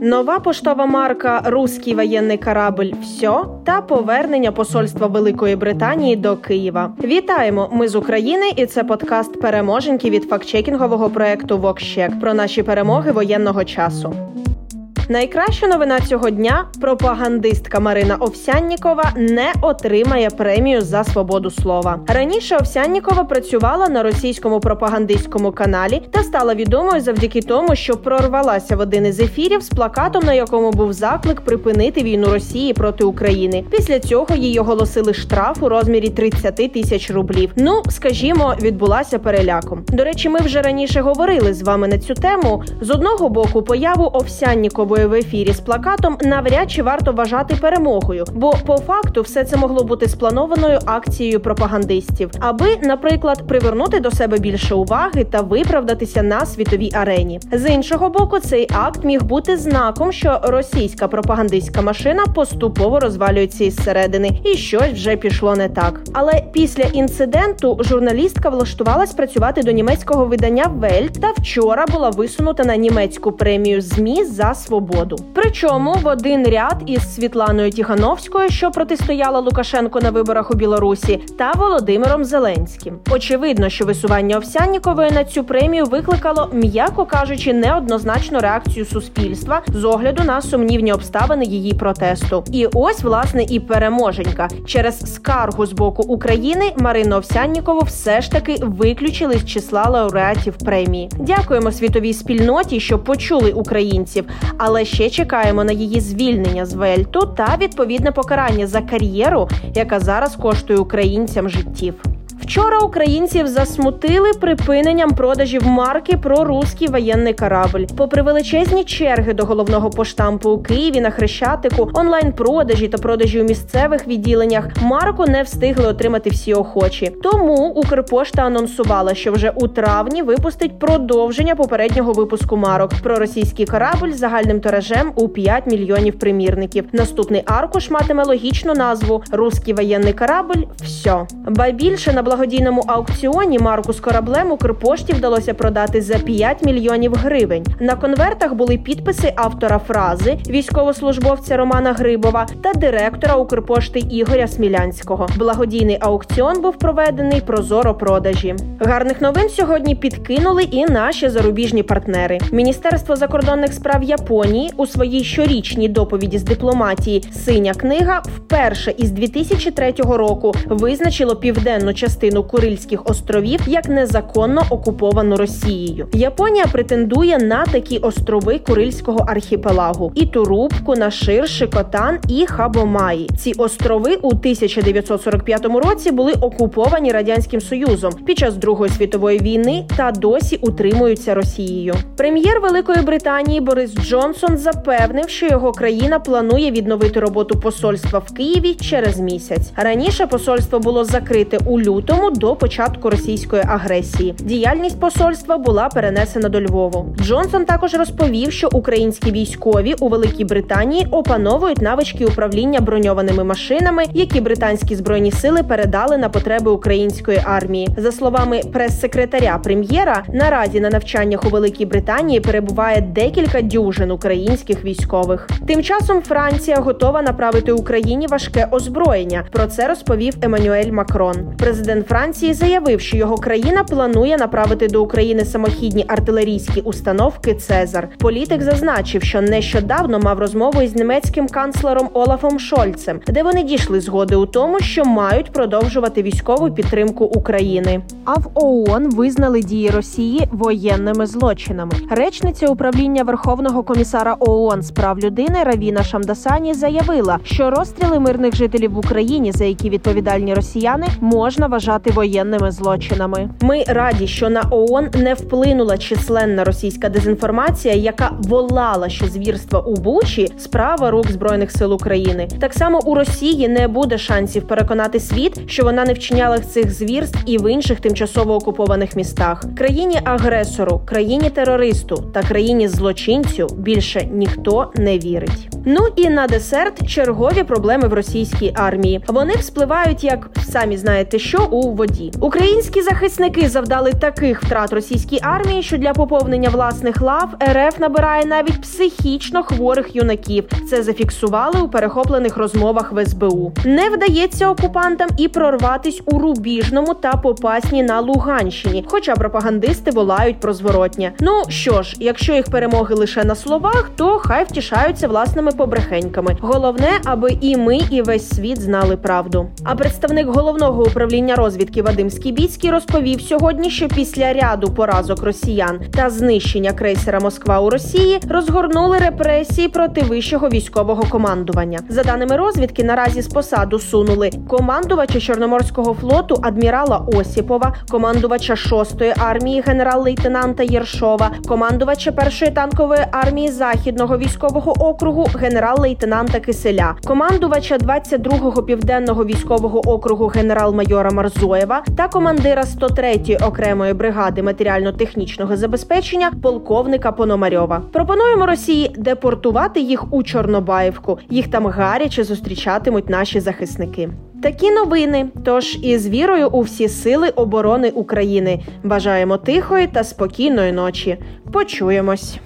нова поштова марка Руський воєнний корабль «Всьо» та повернення посольства Великої Британії до Києва. Вітаємо! Ми з України, і це подкаст переможеньки від фактчекінгового проекту «Вокщек» про наші перемоги воєнного часу. Найкраща новина цього дня пропагандистка Марина Овсяннікова не отримає премію за свободу слова. Раніше Овсяннікова працювала на російському пропагандистському каналі та стала відомою завдяки тому, що прорвалася в один із ефірів з плакатом, на якому був заклик припинити війну Росії проти України. Після цього їй оголосили штраф у розмірі 30 тисяч рублів. Ну скажімо, відбулася переляком. До речі, ми вже раніше говорили з вами на цю тему. З одного боку, появу Овсяннікової собою в ефірі з плакатом навряд чи варто вважати перемогою, бо по факту все це могло бути спланованою акцією пропагандистів, аби, наприклад, привернути до себе більше уваги та виправдатися на світовій арені. З іншого боку, цей акт міг бути знаком, що російська пропагандистська машина поступово розвалюється із середини, і щось вже пішло не так. Але після інциденту журналістка влаштувалась працювати до німецького видання Welt та вчора була висунута на німецьку премію змі за свободу свободу. Причому в один ряд із Світланою Тіхановською, що протистояла Лукашенко на виборах у Білорусі, та Володимиром Зеленським. Очевидно, що висування Овсяннікової на цю премію викликало, м'яко кажучи, неоднозначну реакцію суспільства з огляду на сумнівні обставини її протесту. І ось власне і переможенька через скаргу з боку України Марину Овсяннікову все ж таки виключили з числа лауреатів премії. Дякуємо світовій спільноті, що почули українців. Але але ще чекаємо на її звільнення з Вельту та відповідне покарання за кар'єру, яка зараз коштує українцям життів. Вчора українців засмутили припиненням продажів марки про руський воєнний корабль. Попри величезні черги до головного поштампу у Києві на Хрещатику, онлайн-продажі та продажі у місцевих відділеннях марку не встигли отримати всі охочі. Тому Укрпошта анонсувала, що вже у травні випустить продовження попереднього випуску марок про російський корабль з загальним тиражем у 5 мільйонів примірників. Наступний аркуш матиме логічну назву Руський воєнний корабль. Все. ба більше на благодійному аукціоні марку з кораблем Укрпошті вдалося продати за 5 мільйонів гривень. На конвертах були підписи автора фрази, військовослужбовця Романа Грибова та директора Укрпошти Ігоря Смілянського. Благодійний аукціон був проведений прозоро продажі. Гарних новин сьогодні підкинули і наші зарубіжні партнери. Міністерство закордонних справ Японії у своїй щорічній доповіді з дипломатії Синя книга вперше із 2003 року визначило південну частину частину Курильських островів як незаконно окуповану Росією. Японія претендує на такі острови Курильського архіпелагу: і Турубку, Нашир, Шикотан і Хабомаї. Ці острови у 1945 році були окуповані радянським союзом під час Другої світової війни та досі утримуються Росією. Прем'єр Великої Британії Борис Джонсон запевнив, що його країна планує відновити роботу посольства в Києві через місяць. Раніше посольство було закрите у лютому лютому до початку російської агресії. Діяльність посольства була перенесена до Львову. Джонсон також розповів, що українські військові у Великій Британії опановують навички управління броньованими машинами, які британські збройні сили передали на потреби української армії. За словами прес-секретаря прем'єра, наразі на навчаннях у Великій Британії перебуває декілька дюжин українських військових. Тим часом Франція готова направити Україні важке озброєння. Про це розповів Еммануель Макрон. Президент Франції заявив, що його країна планує направити до України самохідні артилерійські установки Цезар. Політик зазначив, що нещодавно мав розмову із німецьким канцлером Олафом Шольцем, де вони дійшли згоди у тому, що мають продовжувати військову підтримку України. А в ООН визнали дії Росії воєнними злочинами. Речниця управління Верховного комісара ООН з прав людини Равіна Шамдасані заявила, що розстріли мирних жителів в Україні, за які відповідальні росіяни, можна вважати вважати воєнними злочинами. Ми раді, що на ООН не вплинула численна російська дезінформація, яка волала, що звірства у Бучі справа рук збройних сил України. Так само у Росії не буде шансів переконати світ, що вона не вчиняла цих звірств і в інших тимчасово окупованих містах. Країні агресору, країні терористу та країні злочинцю більше ніхто не вірить. Ну і на десерт чергові проблеми в російській армії. Вони вспливають як самі знаєте, що у у воді. Українські захисники завдали таких втрат російській армії, що для поповнення власних лав РФ набирає навіть психічно хворих юнаків. Це зафіксували у перехоплених розмовах в СБУ. Не вдається окупантам і прорватись у Рубіжному та Попасні на Луганщині, хоча пропагандисти волають про зворотнє. Ну що ж, якщо їх перемоги лише на словах, то хай втішаються власними побрехеньками. Головне, аби і ми, і весь світ знали правду. А представник головного управління розвідки Вадим Скібіцький розповів сьогодні, що після ряду поразок росіян та знищення крейсера Москва у Росії розгорнули репресії проти вищого військового командування. За даними розвідки, наразі з посаду сунули командувача Чорноморського флоту адмірала Осіпова, командувача 6-ї армії генерал-лейтенанта Єршова, командувача першої танкової армії західного військового округу генерал-лейтенанта Киселя, командувача 22-го південного військового округу генерал-майора Марзоєва та командира 103-ї окремої бригади матеріально-технічного забезпечення полковника Пономарьова. Пропонуємо Росії депортувати їх у Чорнобаївку. Їх там гаряче зустрічатимуть наші захисники. Такі новини. Тож із вірою у всі сили оборони України бажаємо тихої та спокійної ночі. Почуємось.